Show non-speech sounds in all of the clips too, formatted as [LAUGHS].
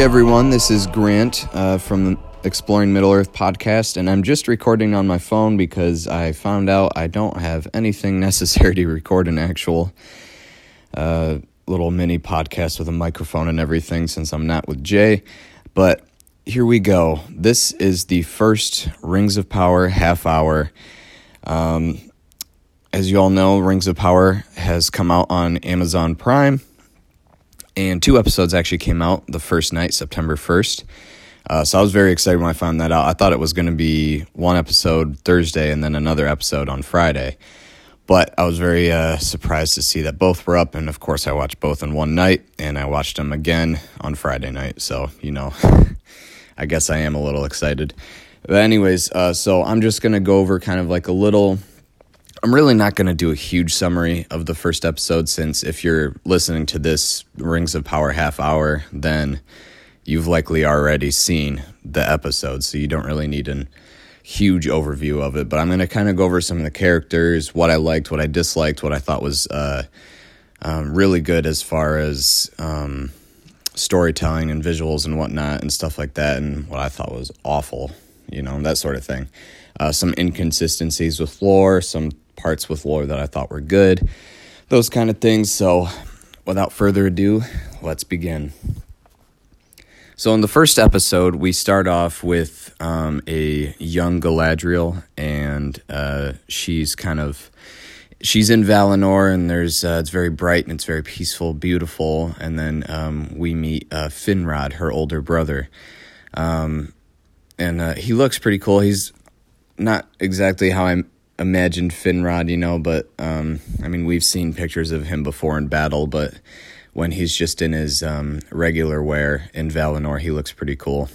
Hey everyone, this is Grant uh, from the Exploring Middle Earth podcast, and I'm just recording on my phone because I found out I don't have anything [LAUGHS] necessary to record an actual uh, little mini podcast with a microphone and everything since I'm not with Jay. But here we go. This is the first Rings of Power half hour. Um, as you all know, Rings of Power has come out on Amazon Prime and two episodes actually came out the first night, September 1st. Uh, so I was very excited when I found that out. I thought it was going to be one episode Thursday and then another episode on Friday. But I was very uh, surprised to see that both were up. And of course, I watched both in one night and I watched them again on Friday night. So, you know, [LAUGHS] I guess I am a little excited. But, anyways, uh, so I'm just going to go over kind of like a little I'm really not going to do a huge summary of the first episode since if you're listening to this Rings of Power half hour, then you've likely already seen the episode, so you don't really need a huge overview of it. But I'm going to kind of go over some of the characters, what I liked, what I disliked, what I thought was uh, um, really good as far as um, storytelling and visuals and whatnot and stuff like that, and what I thought was awful, you know, that sort of thing. Uh, some inconsistencies with lore, some parts with lore that I thought were good, those kind of things. So, without further ado, let's begin. So, in the first episode, we start off with um, a young Galadriel, and uh, she's kind of she's in Valinor, and there's uh, it's very bright and it's very peaceful, beautiful. And then um, we meet uh, Finrod, her older brother, um, and uh, he looks pretty cool. He's not exactly how I imagined Finrod, you know, but um, I mean, we've seen pictures of him before in battle, but when he's just in his um, regular wear in Valinor, he looks pretty cool.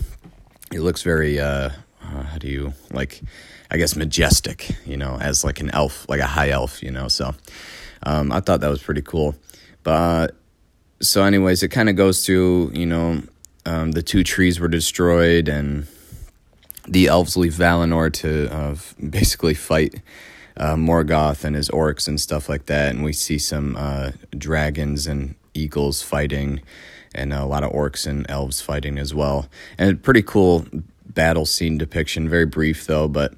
He looks very, uh, uh, how do you like? I guess majestic, you know, as like an elf, like a high elf, you know. So um, I thought that was pretty cool. But so, anyways, it kind of goes through, you know, um, the two trees were destroyed and the elves leave Valinor to uh, basically fight uh, Morgoth and his orcs and stuff like that. And we see some uh, dragons and eagles fighting, and a lot of orcs and elves fighting as well. And a pretty cool battle scene depiction, very brief though, but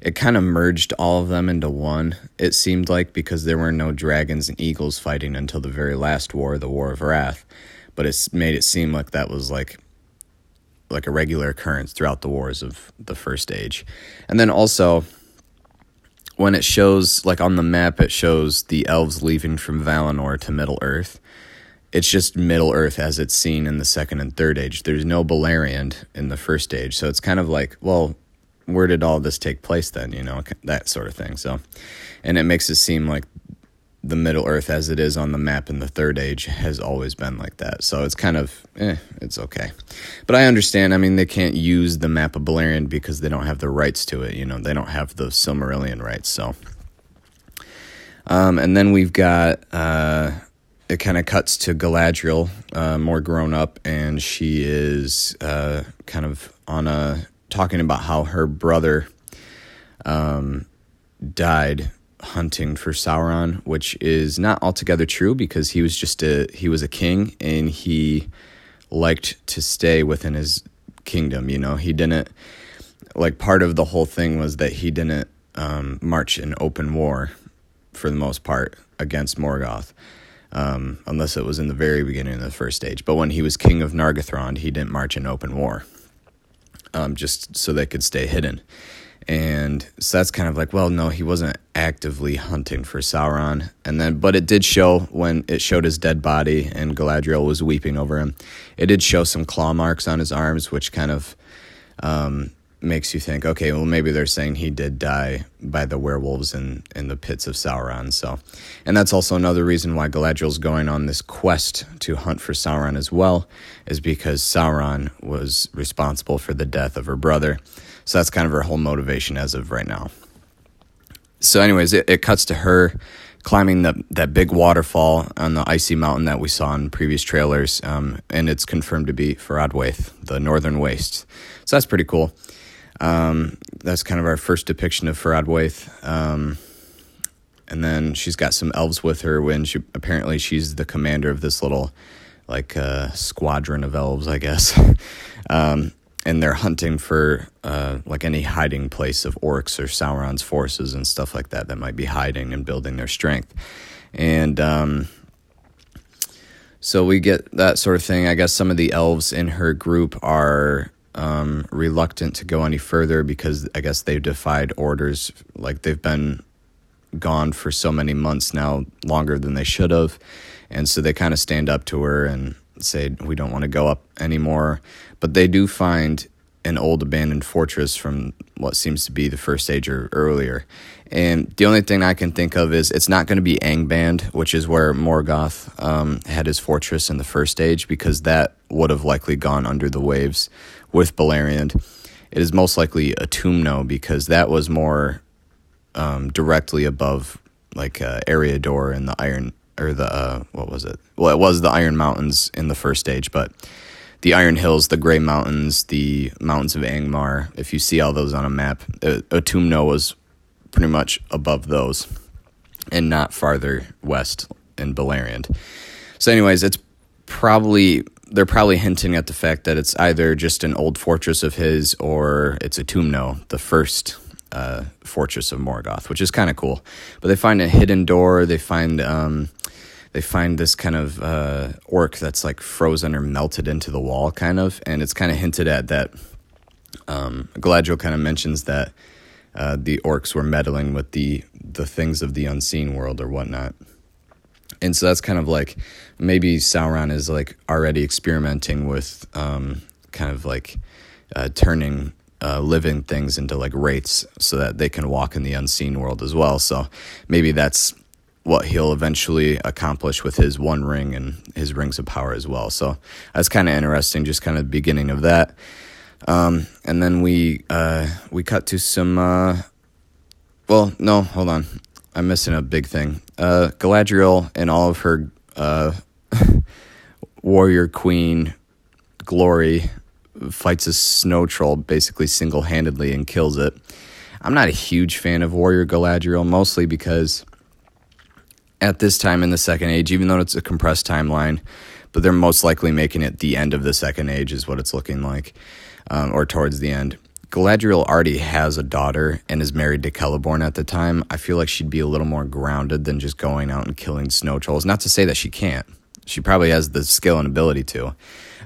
it kind of merged all of them into one, it seemed like, because there were no dragons and eagles fighting until the very last war, the War of Wrath. But it made it seem like that was like like a regular occurrence throughout the wars of the first age. And then also when it shows like on the map it shows the elves leaving from Valinor to Middle Earth. It's just Middle Earth as it's seen in the second and third age. There's no Beleriand in the first age. So it's kind of like, well, where did all this take place then, you know, that sort of thing. So and it makes it seem like the Middle Earth as it is on the map in the Third Age has always been like that. So it's kind of, eh, it's okay. But I understand. I mean, they can't use the map of Beleriand because they don't have the rights to it. You know, they don't have the Silmarillion rights. So, um, and then we've got, uh, it kind of cuts to Galadriel, uh, more grown up, and she is uh, kind of on a talking about how her brother um, died hunting for Sauron, which is not altogether true because he was just a he was a king and he liked to stay within his kingdom. You know, he didn't like part of the whole thing was that he didn't um, march in open war for the most part against Morgoth. Um, unless it was in the very beginning of the first stage. But when he was king of Nargothrond, he didn't march in open war, um, just so they could stay hidden. And so that's kind of like, well, no, he wasn't actively hunting for Sauron. And then, but it did show when it showed his dead body and Galadriel was weeping over him. It did show some claw marks on his arms, which kind of um, makes you think, okay, well, maybe they're saying he did die by the werewolves in, in the pits of Sauron. So, and that's also another reason why Galadriel's going on this quest to hunt for Sauron as well, is because Sauron was responsible for the death of her brother. So that's kind of her whole motivation as of right now. So, anyways, it, it cuts to her climbing the, that big waterfall on the icy mountain that we saw in previous trailers, um, and it's confirmed to be Forodwaith, the Northern Waste. So that's pretty cool. Um, that's kind of our first depiction of Forodwaith. Um, and then she's got some elves with her when she apparently she's the commander of this little like a squadron of elves, I guess. [LAUGHS] um, and they're hunting for uh, like any hiding place of orcs or Sauron's forces and stuff like that that might be hiding and building their strength. And um, so we get that sort of thing. I guess some of the elves in her group are um, reluctant to go any further because I guess they've defied orders. Like they've been gone for so many months now, longer than they should have. And so they kind of stand up to her and say, We don't want to go up anymore. But they do find an old abandoned fortress from what seems to be the first age or earlier. And the only thing I can think of is it's not going to be Angband, which is where Morgoth um, had his fortress in the first age, because that would have likely gone under the waves with Beleriand. It is most likely Utumno, because that was more um, directly above like uh, Eriador and the Iron or the uh, what was it? Well, it was the Iron Mountains in the first stage, but the Iron Hills, the Gray Mountains, the Mountains of Angmar. If you see all those on a map, uh, Utumno was pretty much above those and not farther west in Beleriand. So, anyways, it's probably they're probably hinting at the fact that it's either just an old fortress of his or it's Utumno, the first uh, fortress of Morgoth, which is kind of cool. But they find a hidden door. They find um, they find this kind of uh, orc that's like frozen or melted into the wall, kind of, and it's kind of hinted at that. Um, Galadriel kind of mentions that uh, the orcs were meddling with the the things of the unseen world or whatnot. And so that's kind of like maybe Sauron is like already experimenting with um, kind of like uh, turning uh, living things into like wraiths so that they can walk in the unseen world as well. So maybe that's what he'll eventually accomplish with his one ring and his rings of power as well. So that's kind of interesting, just kind of the beginning of that. Um, and then we uh, we cut to some. Uh, well, no, hold on. I'm missing a big thing. Uh, Galadriel and all of her uh, [LAUGHS] warrior queen glory fights a snow troll basically single handedly and kills it. I'm not a huge fan of Warrior Galadriel, mostly because at this time in the Second Age, even though it's a compressed timeline, but they're most likely making it the end of the Second Age, is what it's looking like um, or towards the end. Galadriel already has a daughter and is married to Celeborn at the time. I feel like she'd be a little more grounded than just going out and killing snow trolls. Not to say that she can't. She probably has the skill and ability to.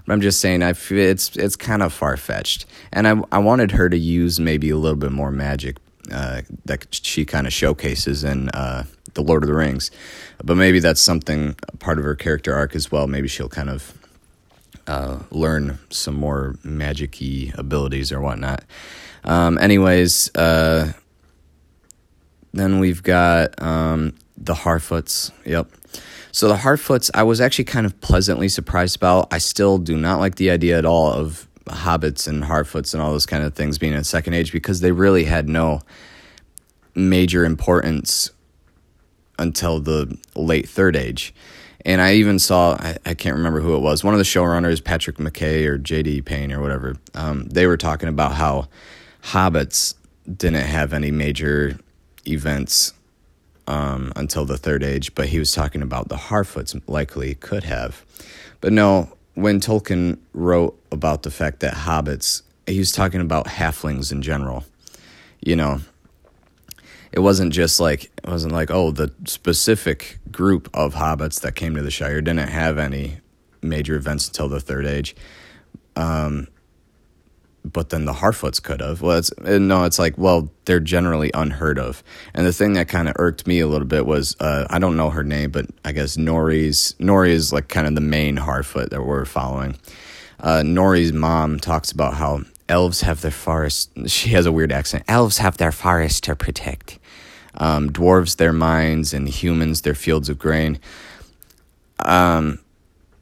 But I'm just saying, I feel it's it's kind of far fetched, and I I wanted her to use maybe a little bit more magic uh, that she kind of showcases in uh, the Lord of the Rings, but maybe that's something part of her character arc as well. Maybe she'll kind of uh, learn some more magic-y abilities or whatnot. Um, anyways, uh, then we've got um, the Harfoots. Yep. So the Harfoots, I was actually kind of pleasantly surprised about. I still do not like the idea at all of hobbits and Harfoots and all those kind of things being in Second Age because they really had no major importance until the late Third Age. And I even saw, I, I, can't remember who it was, one of the showrunners, Patrick McKay or JD Payne or whatever, um, they were talking about how hobbits didn't have any major events um, until the third age, but he was talking about the Harfoots likely could have. But no, when Tolkien wrote about the fact that hobbits, he was talking about halflings in general. You know, it wasn't just like it wasn't like oh the specific group of hobbits that came to the Shire didn't have any major events until the Third Age. Um, but then the Harfoots could have. Well, it's no, it's like well, they're generally unheard of. And the thing that kind of irked me a little bit was uh, I don't know her name, but I guess Nori's Nori is like kind of the main Harfoot that we're following. Uh, Nori's mom talks about how elves have their forest. She has a weird accent. Elves have their forest to protect um, dwarves their mines and humans their fields of grain. Um,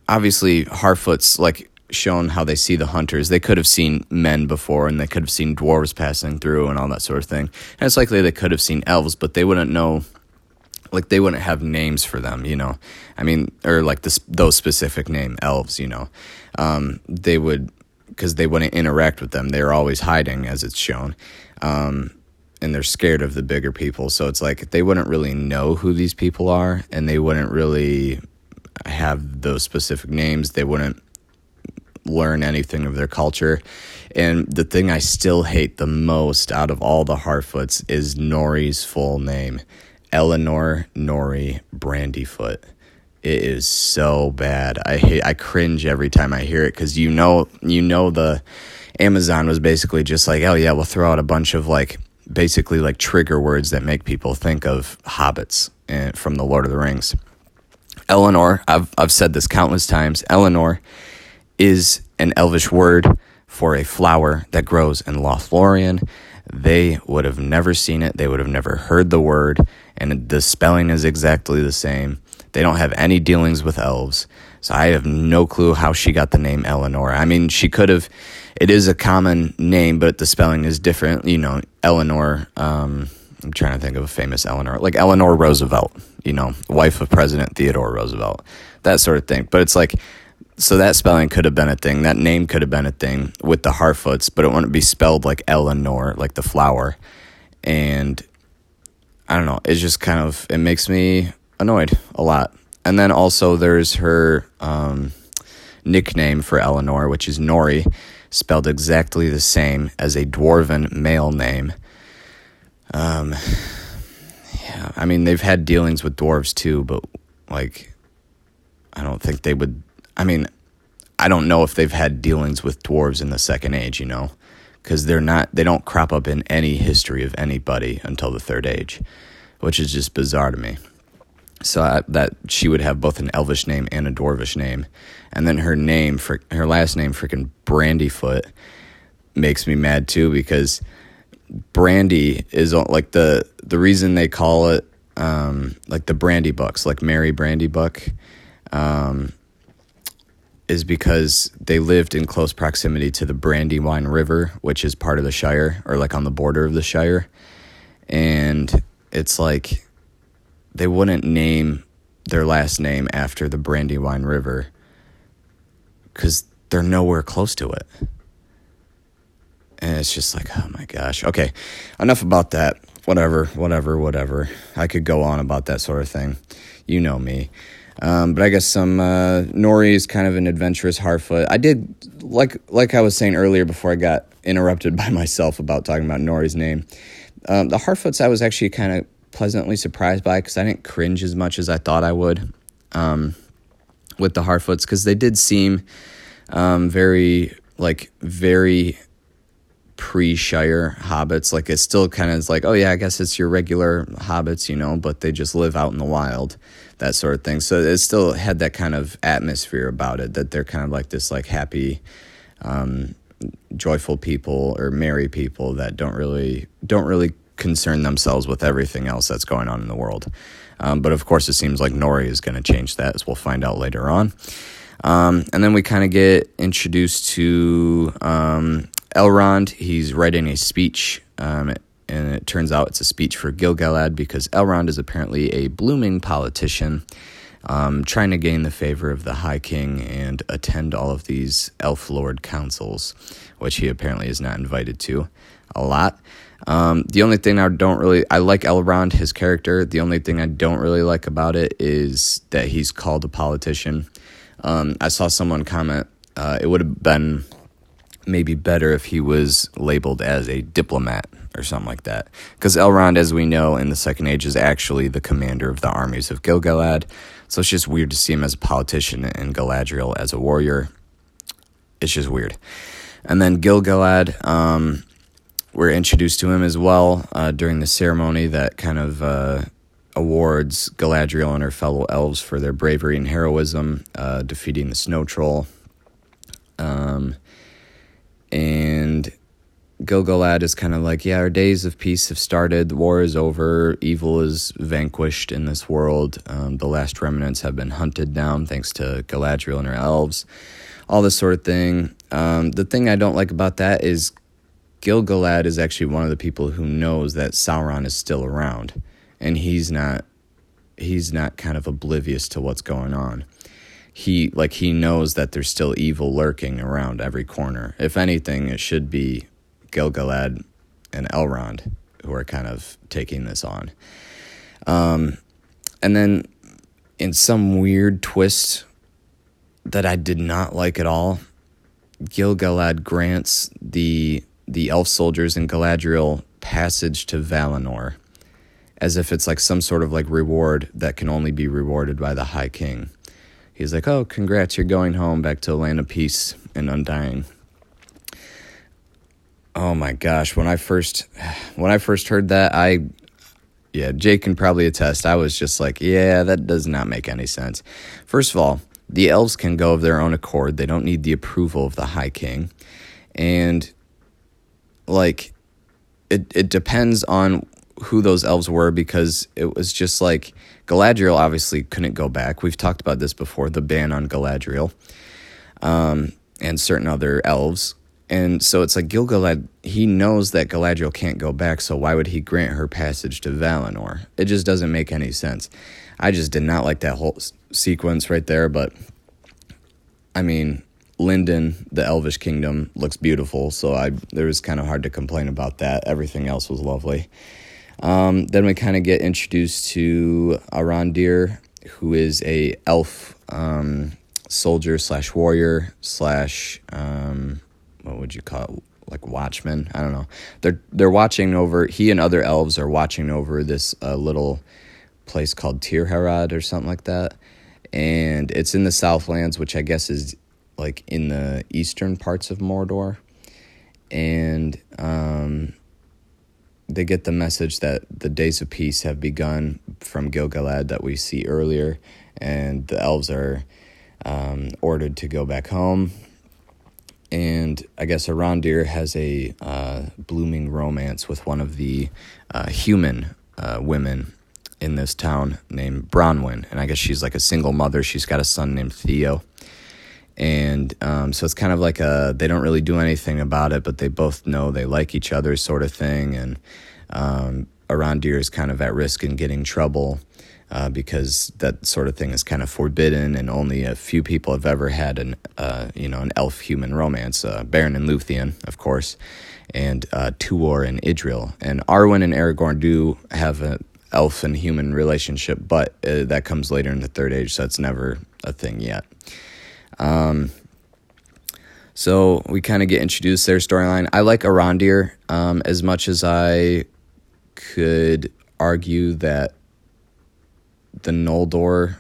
obviously, Harfoot's like shown how they see the hunters. They could have seen men before, and they could have seen dwarves passing through and all that sort of thing. And it's likely they could have seen elves, but they wouldn't know. Like they wouldn't have names for them, you know. I mean, or like this, those specific name elves, you know. Um, they would because they wouldn't interact with them. They're always hiding, as it's shown. Um, and they're scared of the bigger people. So it's like they wouldn't really know who these people are, and they wouldn't really have those specific names. They wouldn't learn anything of their culture. And the thing I still hate the most out of all the Harfoots is Nori's full name Elanor Nori Brandyfoot. It is so bad. I hate I cringe every time I hear it cuz you know you know the Amazon was basically just like, "Oh yeah, we'll throw out a bunch of like basically like trigger words that make people think of hobbits and, from the Lord of the Rings." Elanor, I've I've said this countless times. Elanor is an elvish word for a flower that grows in Lothlorien. They would have never seen it. They would have never heard the word, and the spelling is exactly the same. They don't have any dealings with elves, so I have no clue how she got the name Elanor. I mean, she could have. It is a common name, but the spelling is different. You know, Eleanor. Um, I'm trying to think of a famous Eleanor, like Eleanor Roosevelt. You know, wife of President Theodore Roosevelt, that sort of thing. But it's like so that spelling could have been a thing. That name could have been a thing with the Harfoots, but it wouldn't be spelled like Elanor, like the flower. And I don't know. It's just kind of it makes me annoyed a lot. And then also there's her um, nickname for Elanor, which is Nori, spelled exactly the same as a dwarven male name. Um, yeah, I mean they've had dealings with dwarves too, but like I don't think they would I mean, I don't know if they've had dealings with dwarves in the Second Age, you know, because they're not, they don't crop up in any history of anybody until the Third Age, which is just bizarre to me. So I, that she would have both an Elvish name and a Dwarvish name, and then her name for her last name, freaking Brandyfoot, makes me mad too because brandy is like the the reason they call it um, like the brandy bucks, like Merry Brandybuck. Um, is because they lived in close proximity to the Brandywine River, which is part of the Shire or like on the border of the Shire. And it's like they wouldn't name their last name after the Brandywine River because they're nowhere close to it. And it's just like, oh my gosh. Okay, enough about that. Whatever, whatever, whatever. I could go on about that sort of thing. You know me. Um, but I guess some uh, Nori is kind of an adventurous Harfoot. I did like like I was saying earlier before I got interrupted [LAUGHS] by myself about talking about Nori's name. Um, the Harfoots I was actually kind of pleasantly surprised by because I didn't cringe as much as I thought I would um, with the Harfoots because they did seem um, very like very pre-shire hobbits like it's still kind of like oh yeah i guess it's your regular hobbits you know but they just live out in the wild that sort of thing. So it still had that kind of atmosphere about it that they're kind of like this like happy, um, joyful people or merry people that don't really don't really concern themselves with everything else that's going on in the world. Um, but of course, it seems like Nori is going to change that, as we'll find out later on. Um, and then we kind of get introduced to um, Elrond. He's writing a speech um, and it turns out it's a speech for Gil-galad because Elrond is apparently a blooming politician, um, trying to gain the favor of the High King and attend all of these Elf Lord councils, which he apparently is not invited to a lot. Um, the only thing I don't really, I like Elrond, his character. The only thing I don't really like about it is that he's called a politician. Um, I saw someone comment, uh, it would have been maybe better if he was labeled as a diplomat or something like that. Because Elrond, as we know in the Second Age, is actually the commander of the armies of Gil-galad. So it's just weird to see him as a politician and Galadriel as a warrior. It's just weird. And then Gil-galad, um, we're introduced to him as well uh, during the ceremony that kind of uh, awards Galadriel and her fellow elves for their bravery and heroism, uh, defeating the Snow Troll. Um, and Gil-galad is kind of like, yeah, our days of peace have started. The war is over. Evil is vanquished in this world. Um, the last remnants have been hunted down thanks to Galadriel and her elves. All this sort of thing. Um, the thing I don't like about that is Gil-galad is actually one of the people who knows that Sauron is still around, and he's not. He's not kind of oblivious to what's going on he like he knows that there's still evil lurking around every corner. If anything, it should be Gil-galad and Elrond who are kind of taking this on. Um, and then in some weird twist that I did not like at all, Gil-galad grants the the elf soldiers in Galadriel passage to Valinor as if it's like some sort of like reward that can only be rewarded by the High King. He's like, "Oh, congrats, you're going home back to a land of peace and undying." Oh my gosh, when I first [SIGHS] when I first heard that, I yeah, Jake can probably attest. I was just like, yeah, that does not make any sense. First of all, the elves can go of their own accord. They don't need the approval of the High King. And like it it depends on who those elves were because it was just like Galadriel obviously couldn't go back. We've talked about this before, the ban on Galadriel. Um, and certain other elves. And so it's like Gil-galad, he knows that Galadriel can't go back, so why would he grant her passage to Valinor? It just doesn't make any sense. I just did not like that whole sequence right there, but I mean, Lindon, the Elvish kingdom, looks beautiful, so I it was kind of hard to complain about that. Everything else was lovely. Um, then we kind of get introduced to Arondir, who is a elf um, soldier slash warrior slash um, what would you call it? Like watchman? I don't know. They're they're watching over. He and other elves are watching over this uh, little place called Tirharad or something like that, and it's in the Southlands, which I guess is like in the eastern parts of Mordor, and um, they get the message that the days of peace have begun from Gil-galad that we see earlier, and the elves are um, ordered to go back home. And I guess Arondir has a uh, blooming romance with one of the uh, human uh, women in this town named Bronwyn. And I guess she's like a single mother. She's got a son named Theo and um, so it's kind of like a they don't really do anything about it, but they both know they like each other, sort of thing. And um, Arondir is kind of at risk in getting trouble uh, because that sort of thing is kind of forbidden, and only a few people have ever had an uh, you know an elf human romance. Uh, Beren and Luthien, of course, and uh, Tuor and Idril, and Arwen and Aragorn do have an elf and human relationship, but uh, that comes later in the Third Age, so it's never a thing yet. Um, so we kind of get introduced their storyline. I like Arondir um, as much as I could argue that the Noldor.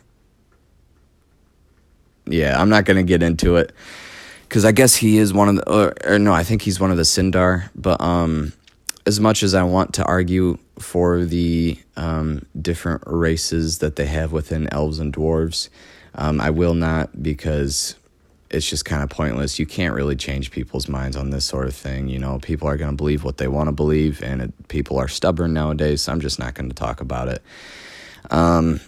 Yeah, I'm not to get into it because I guess he is one of the, or, or, no, I think he's one of the Sindar. But um, as much as I want to argue for the um, different races that they have within elves and dwarves, um, I will not because it's just kind of pointless. You can't really change people's minds on this sort of thing. You know, people are going to believe what they want to believe, and it, people are stubborn nowadays. So I'm just not going to talk about it. Um,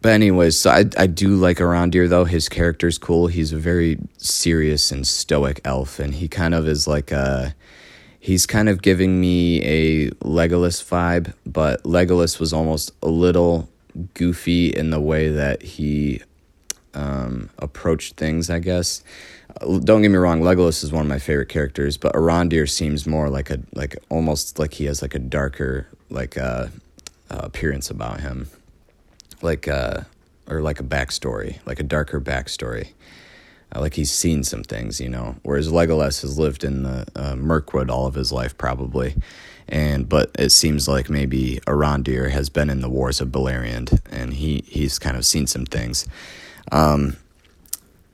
but anyways, so I I do like Arondir though. His character's cool. He's a very serious and stoic elf, and he kind of is like a. He's kind of giving me a Legolas vibe, but Legolas was almost a little goofy in the way that he um, approached things, I guess. Don't get me wrong, Legolas is one of my favorite characters, but Arondir seems more like a like almost like he has like a darker like uh, uh, appearance about him, like uh, or like a backstory, like a darker backstory. Uh, like he's seen some things, you know. Whereas Legolas has lived in the uh, Mirkwood all of his life, probably, and but it seems like maybe Arondir has been in the wars of Beleriand, and he he's kind of seen some things. Um,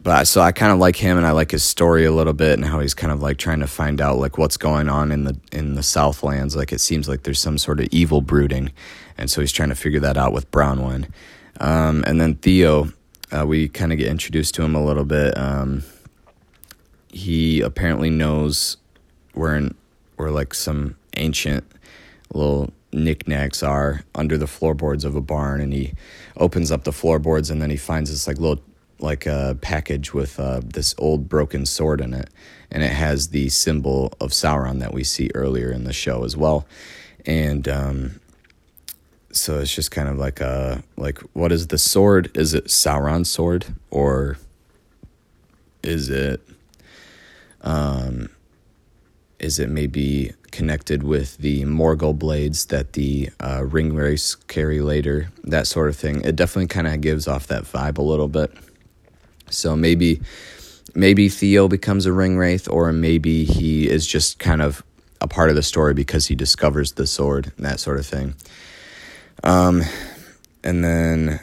but so I kind of like him, and I like his story a little bit, and how he's kind of like trying to find out like what's going on in the in the Southlands. Like it seems like there's some sort of evil brooding, and so he's trying to figure that out with Bronwyn. Um, and then Theo, uh, we kind of get introduced to him a little bit. Um, he apparently knows where in, where like some ancient little knickknacks are under the floorboards of a barn, and he opens up the floorboards, and then he finds this like little like a package with uh, this old broken sword in it, and it has the symbol of Sauron that we see earlier in the show as well, and um, so it's just kind of like a like what is the sword? Is it Sauron's sword or is it um is it maybe connected with the Morgul blades that the uh, Ringwraiths carry later, that sort of thing. It definitely kind of gives off that vibe a little bit. So maybe maybe Theo becomes a Ringwraith, or maybe he is just kind of a part of the story because he discovers the sword, and that sort of thing. Um, and then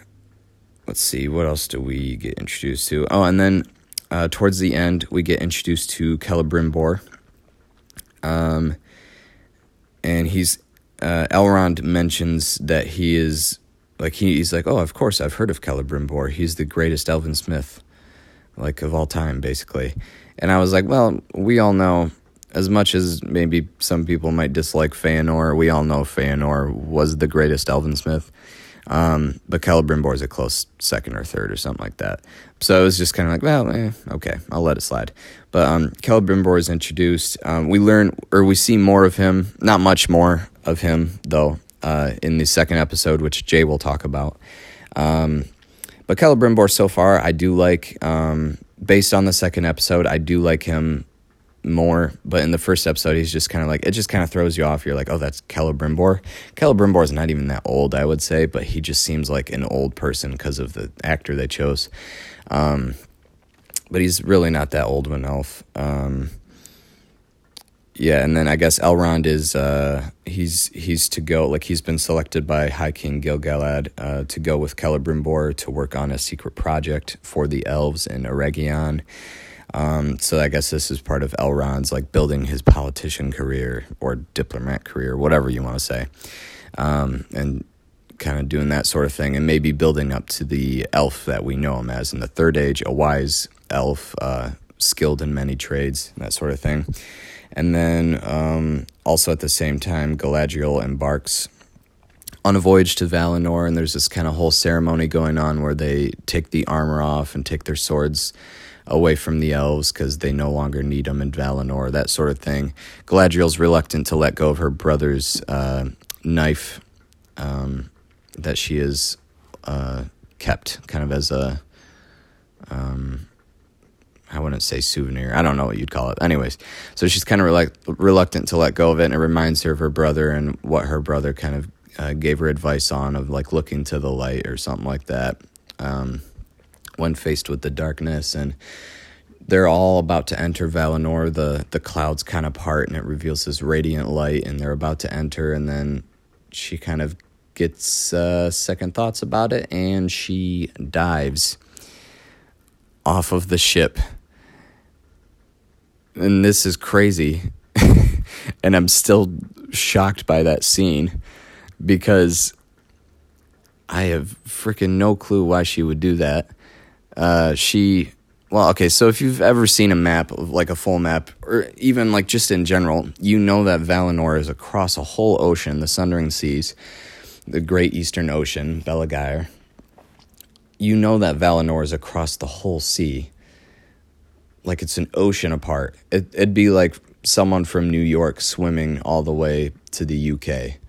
let's see, what else do we get introduced to? Oh, and then uh, towards the end, we get introduced to Celebrimbor. Um, and he's uh, Elrond mentions that he is like he, he's like, oh, of course, I've heard of Celebrimbor. He's the greatest elven smith, like of all time, basically. And I was like, well, we all know, as much as maybe some people might dislike Feanor, we all know Feanor was the greatest elven smith. Um, but Celebrimbor is a close second or third or something like that. So it was just kind of like, well, eh, okay, I'll let it slide. But um, Celebrimbor is introduced. Um, we learn, or we see more of him, not much more of him, though, uh, in the second episode, which Jay will talk about. Um, but Celebrimbor, so far, I do like, um, based on the second episode, I do like him more. But in the first episode, he's just kind of like it just kind of throws you off. You're like, oh, that's Celebrimbor. Celebrimbor is not even that old, I would say, but he just seems like an old person because of the actor they chose. Um, but he's really not that old of an elf. Um, yeah, and then I guess Elrond is uh, he's he's to go like he's been selected by High King Gil-galad uh, to go with Celebrimbor to work on a secret project for the elves in Eregion. Um, so I guess this is part of Elrond's like building his politician career or diplomat career, whatever you want to say, um, and kind of doing that sort of thing, and maybe building up to the elf that we know him as in the Third Age, a wise elf, uh, skilled in many trades, that sort of thing. And then um, also at the same time, Galadriel embarks on a voyage to Valinor, and there's this kind of whole ceremony going on where they take the armor off and take their swords away from the elves because they no longer need them in Valinor, that sort of thing. Galadriel's reluctant to let go of her brother's uh, knife um, that she has uh, kept kind of as a. Um, I wouldn't say souvenir. I don't know what you'd call it. Anyways, so she's kind of relu- reluctant to let go of it, and it reminds her of her brother and what her brother kind of uh, gave her advice on, of like looking to the light or something like that. Um, when faced with the darkness and they're all about to enter Valinor. The the clouds kind of part and it reveals this radiant light, and they're about to enter. And then she kind of gets uh, second thoughts about it, and she dives off of the ship. And this is crazy, [LAUGHS] and I'm still shocked by that scene because I have freaking no clue why she would do that. Uh, she, well, okay, so if you've ever seen a map, like a full map, or even like just in general, you know that Valinor is across a whole ocean, the Sundering Seas, the Great Eastern Ocean, Belegaer. You know that Valinor is across the whole sea. Like it's an ocean apart. It, it'd be like someone from New York swimming all the way to the UK.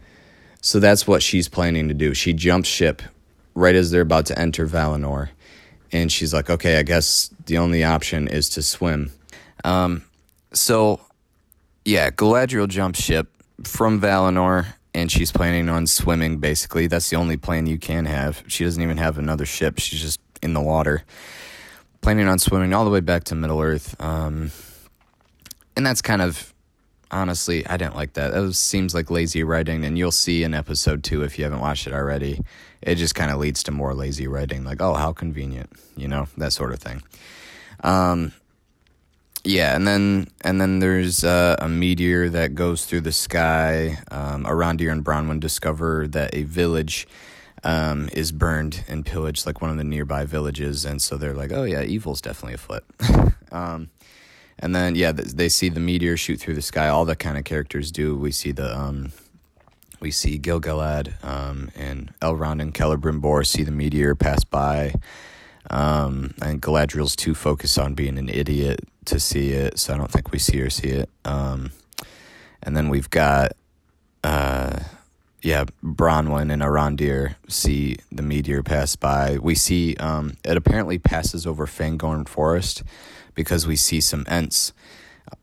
So that's what she's planning to do. She jumps ship right as they're about to enter Valinor and she's like, okay, I guess the only option is to swim. Um, so, yeah, Galadriel jumps ship from Valinor, and she's planning on swimming. Basically, that's the only plan you can have. She doesn't even have another ship; she's just in the water, planning on swimming all the way back to Middle Earth. Um, and that's kind of honestly, I didn't like that. It seems like lazy writing, and you'll see in episode two if you haven't watched it already it just kind of leads to more lazy writing, like, oh, how convenient, you know, that sort of thing. Um, yeah, and then and then there's uh, a meteor that goes through the sky. Um, Arondir and Bronwyn discover that a village um, is burned and pillaged, like one of the nearby villages, and so they're like, "Oh yeah, evil's definitely afoot." [LAUGHS] um, and then yeah, they see the meteor shoot through the sky. All the kind of characters do. We see the um, we see Gil-galad um, and Elrond and Celebrimbor see the meteor pass by. Um, and Galadriel's too focused on being an idiot to see it, so I don't think we see her see it. Um, and then we've got, uh, yeah, Bronwyn and Arondir see the meteor pass by. We see um, it apparently passes over Fangorn Forest because we see some Ents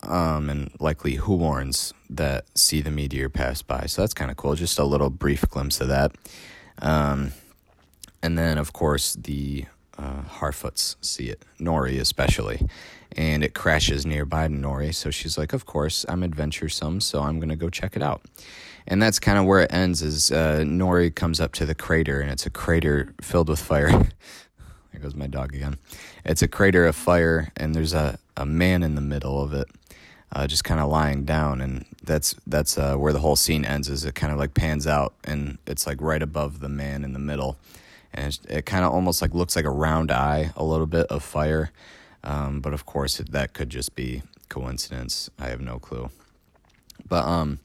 um, and likely Huorns that see the meteor pass by. So that's kind of cool. Just a little brief glimpse of that. Um, and then, of course, the uh, Harfoots see it, Nori especially, and it crashes nearby to Nori. So she's like, "Of course, I'm adventuresome, so I'm gonna go check it out." And that's kind of where it ends. Is uh, Nori comes up to the crater, and it's a crater filled with fire. [LAUGHS] there goes my dog again. It's a crater of fire, and there's a, a man in the middle of it, uh, just kind of lying down, and that's that's uh, where the whole scene ends. Is it kind of like pans out, and it's like right above the man in the middle and it kind of almost like looks like a round eye, a little bit of fire. Um, but of course, that could just be coincidence. I have no clue. But um,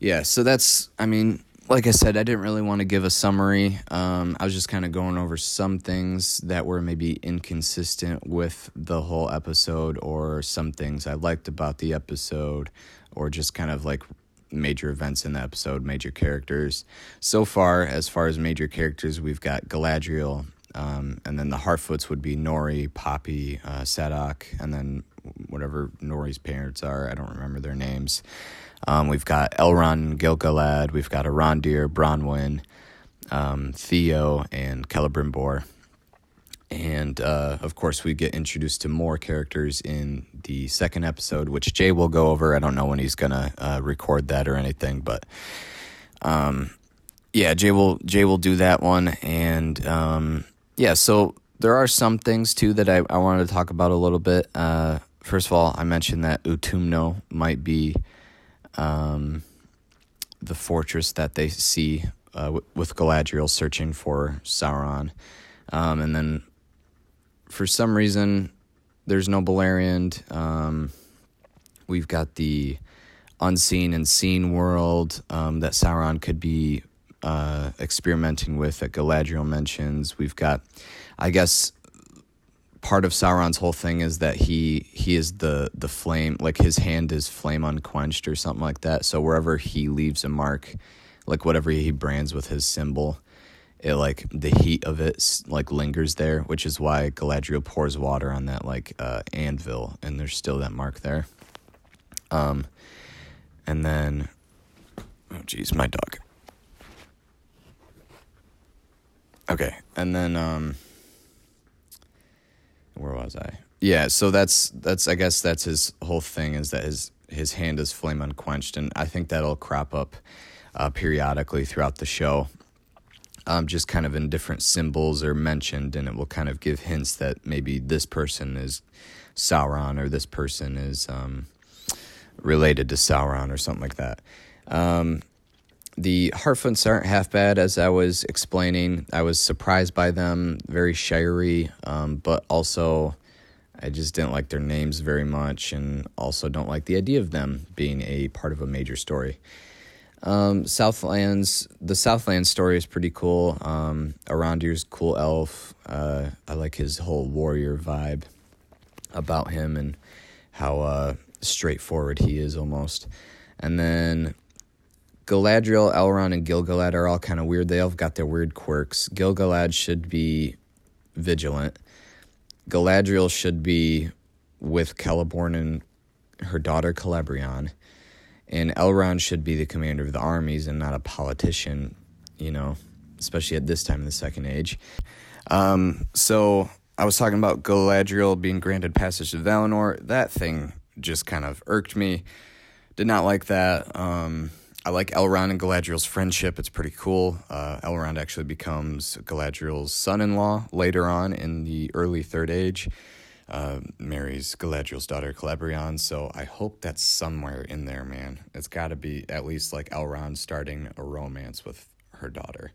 yeah. So that's. I mean, like I said, I didn't really want to give a summary. Um, I was just kind of going over some things that were maybe inconsistent with the whole episode, or some things I liked about the episode, or just kind of like major events in the episode, major characters. So far, as far as major characters, we've got Galadriel, um, and then the Harfoots would be Nori, Poppy, uh, Sadoc, and then whatever Nori's parents are. I don't remember their names. Um, we've got Elrond, Gil-galad. We've got Arondir, Bronwyn, um, Theo, and Celebrimbor. And uh, of course, we get introduced to more characters in the second episode, which Jay will go over. I don't know when he's gonna uh, record that or anything, but um, yeah, Jay will Jay will do that one. And um, yeah, so there are some things too that I, I wanted to talk about a little bit. Uh, first of all, I mentioned that Utumno might be um, the fortress that they see uh, w- with Galadriel searching for Sauron. Um, and then for some reason, there's no Beleriand. Um, we've got the unseen and seen world um, that Sauron could be uh, experimenting with that Galadriel mentions. We've got, I guess, part of Sauron's whole thing is that he he is the the flame, like his hand is flame unquenched or something like that. So wherever he leaves a mark, like whatever he brands with his symbol, it like the heat of it like lingers there, which is why Galadriel pours water on that like uh, anvil, and there's still that mark there. Um, and then, oh geez, my dog. Okay, and then um, where was I? Yeah, so that's that's I guess that's his whole thing is that his his hand is flame unquenched, and I think that'll crop up uh, periodically throughout the show um, just kind of in different symbols or mentioned, and it will kind of give hints that maybe this person is Sauron or this person is um, related to Sauron or something like that. Um, the Harfoots aren't half bad, as I was explaining. I was surprised by them, very shirey, um, but also I just didn't like their names very much, and also don't like the idea of them being a part of a major story. Um, Southlands, the Southland story is pretty cool. Um, Arondir's cool elf. Uh, I like his whole warrior vibe about him and how uh, straightforward he is almost. And then Galadriel, Elrond, and Gil-galad are all kind of weird. They all got their weird quirks. Gil-galad should be vigilant. Galadriel should be with Celeborn and her daughter Celebrian and Elrond should be the commander of the armies and not a politician, you know, especially at this time in the Second Age. Um, so I was talking about Galadriel being granted passage to Valinor. That thing just kind of irked me. Did not like that. Um, I like Elrond and Galadriel's friendship. It's pretty cool. Uh, Elrond actually becomes Galadriel's son in law later on in the early Third Age uh, marries Galadriel's daughter Celebrian. So I hope that's somewhere in there, man. It's got to be at least like Elrond starting a romance with her daughter.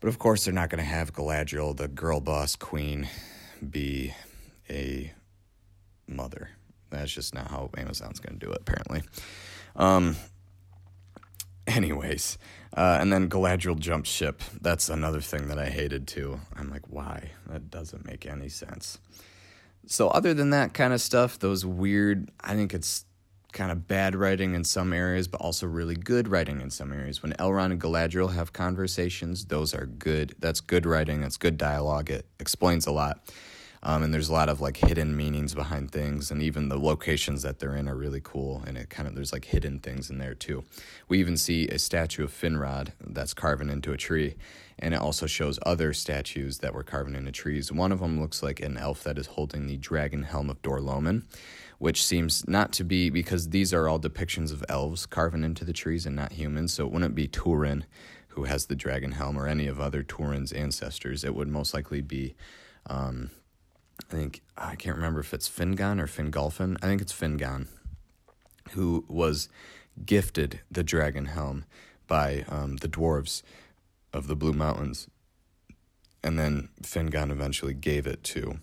But of course, they're not going to have Galadriel, the girl boss queen, be a mother. That's just not how Amazon's going to do it, apparently. Um, [LAUGHS] anyways, uh, and then Galadriel jumps ship. That's another thing that I hated too. I'm like, why? That doesn't make any sense. So other than that kind of stuff, those weird, I think it's kind of bad writing in some areas, but also really good writing in some areas. When Elrond and Galadriel have conversations, those are good. That's good writing. That's good dialogue. It explains a lot. Um, and there's a lot of like hidden meanings behind things, and even the locations that they're in are really cool. And it kind of there's like hidden things in there too. We even see a statue of Finrod that's carving into a tree, and it also shows other statues that were carving into trees. One of them looks like an elf that is holding the dragon helm of Dor-lómin, which seems not to be because these are all depictions of elves carving into the trees and not humans. So it wouldn't be Turin who has the dragon helm or any of other Turin's ancestors. It would most likely be. Um, think I can't remember if it's Fingon or Fingolfin. I think it's Fingon, who was gifted the dragon helm by um, the dwarves of the Blue Mountains, and then Fingon eventually gave it to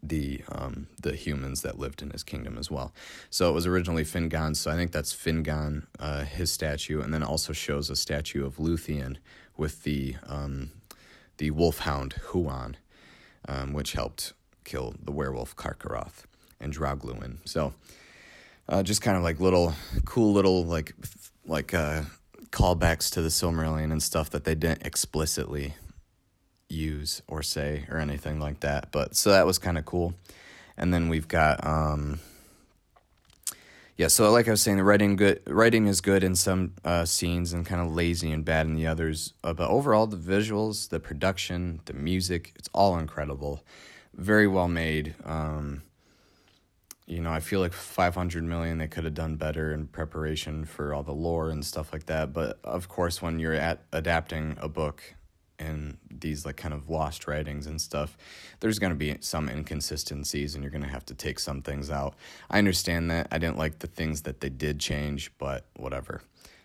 the um, the humans that lived in his kingdom as well. So it was originally Fingon. So I think that's Fingon, uh, his statue, and then also shows a statue of Luthien with the um, the wolfhound Huan um, which helped kill the werewolf Carcharoth and Draugluin. So, uh, just kind of like little cool little like like uh, callbacks to the Silmarillion and stuff that they didn't explicitly use or say or anything like that. But so that was kind of cool. And then we've got um, yeah, so like I was saying, the writing good writing is good in some uh, scenes and kind of lazy and bad in the others. Uh, but overall, the visuals, the production, the music, it's all incredible, very well made. Um, you know, I feel like 500 million they could have done better in preparation for all the lore and stuff like that. But of course, when you're at adapting a book and these like kind of lost writings and stuff, there's going to be some inconsistencies and you're going to have to take some things out. I understand that. I didn't like the things that they did change, but whatever.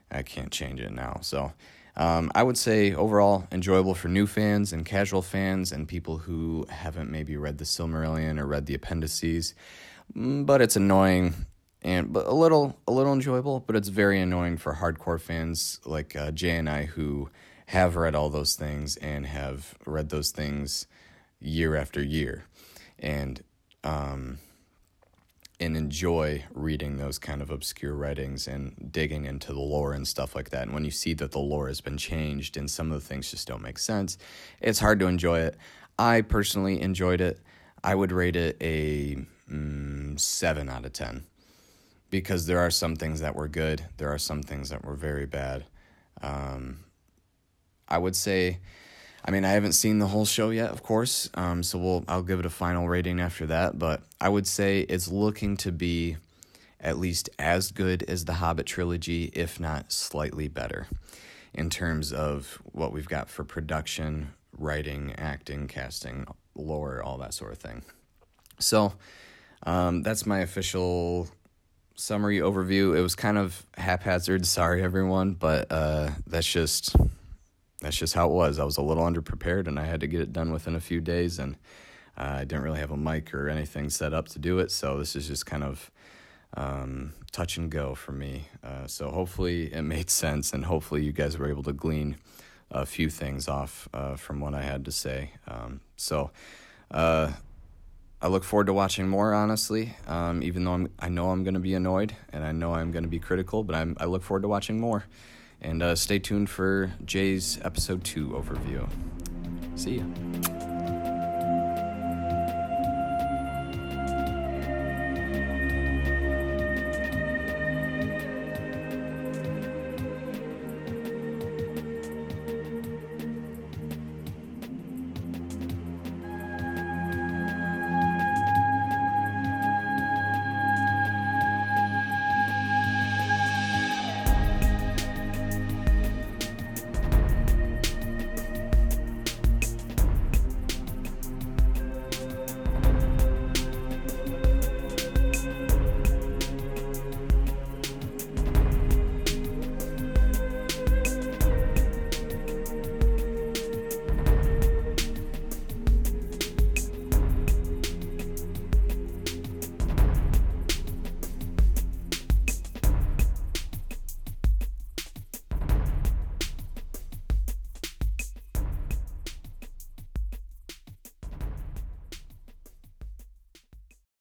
I can't change it now. So um, I would say overall enjoyable for new fans and casual fans and people who haven't maybe read the Silmarillion or read the appendices. Mm, but it's annoying and but a little a little enjoyable. But it's very annoying for hardcore fans like uh, Jay and I who have read all those things and have read those things year after year and um, and enjoy reading those kind of obscure writings and digging into the lore and stuff like that. And when you see that the lore has been changed and some of the things just don't make sense, it's hard to enjoy it. I personally enjoyed it. I would rate it a mm, 7 out of 10 because there are some things that were good, there are some things that were very bad. Um, I would say, I mean, I haven't seen the whole show yet, of course. Um, so we'll I'll give it a final rating after that. But I would say it's looking to be at least as good as the Hobbit trilogy, if not slightly better, in terms of what we've got for production, writing, acting, casting, lore, all that sort of thing. So um, that's my official summary overview. It was kind of haphazard. Sorry, everyone, but uh, that's just that's just how it was. I was a little underprepared and I had to get it done within a few days. And uh, I didn't really have a mic or anything set up to do it. So this is just kind of um, touch and go for me. Uh, so hopefully it [LAUGHS] made sense and hopefully you guys were able to glean a few things off uh, from what I had to say. Um, so uh, I look forward to watching more, honestly, um, even though I'm, I know I'm going to be annoyed and I know I'm going to be critical, but I'm, I look forward to watching more. And uh, stay tuned for Jay's episode two overview. See ya.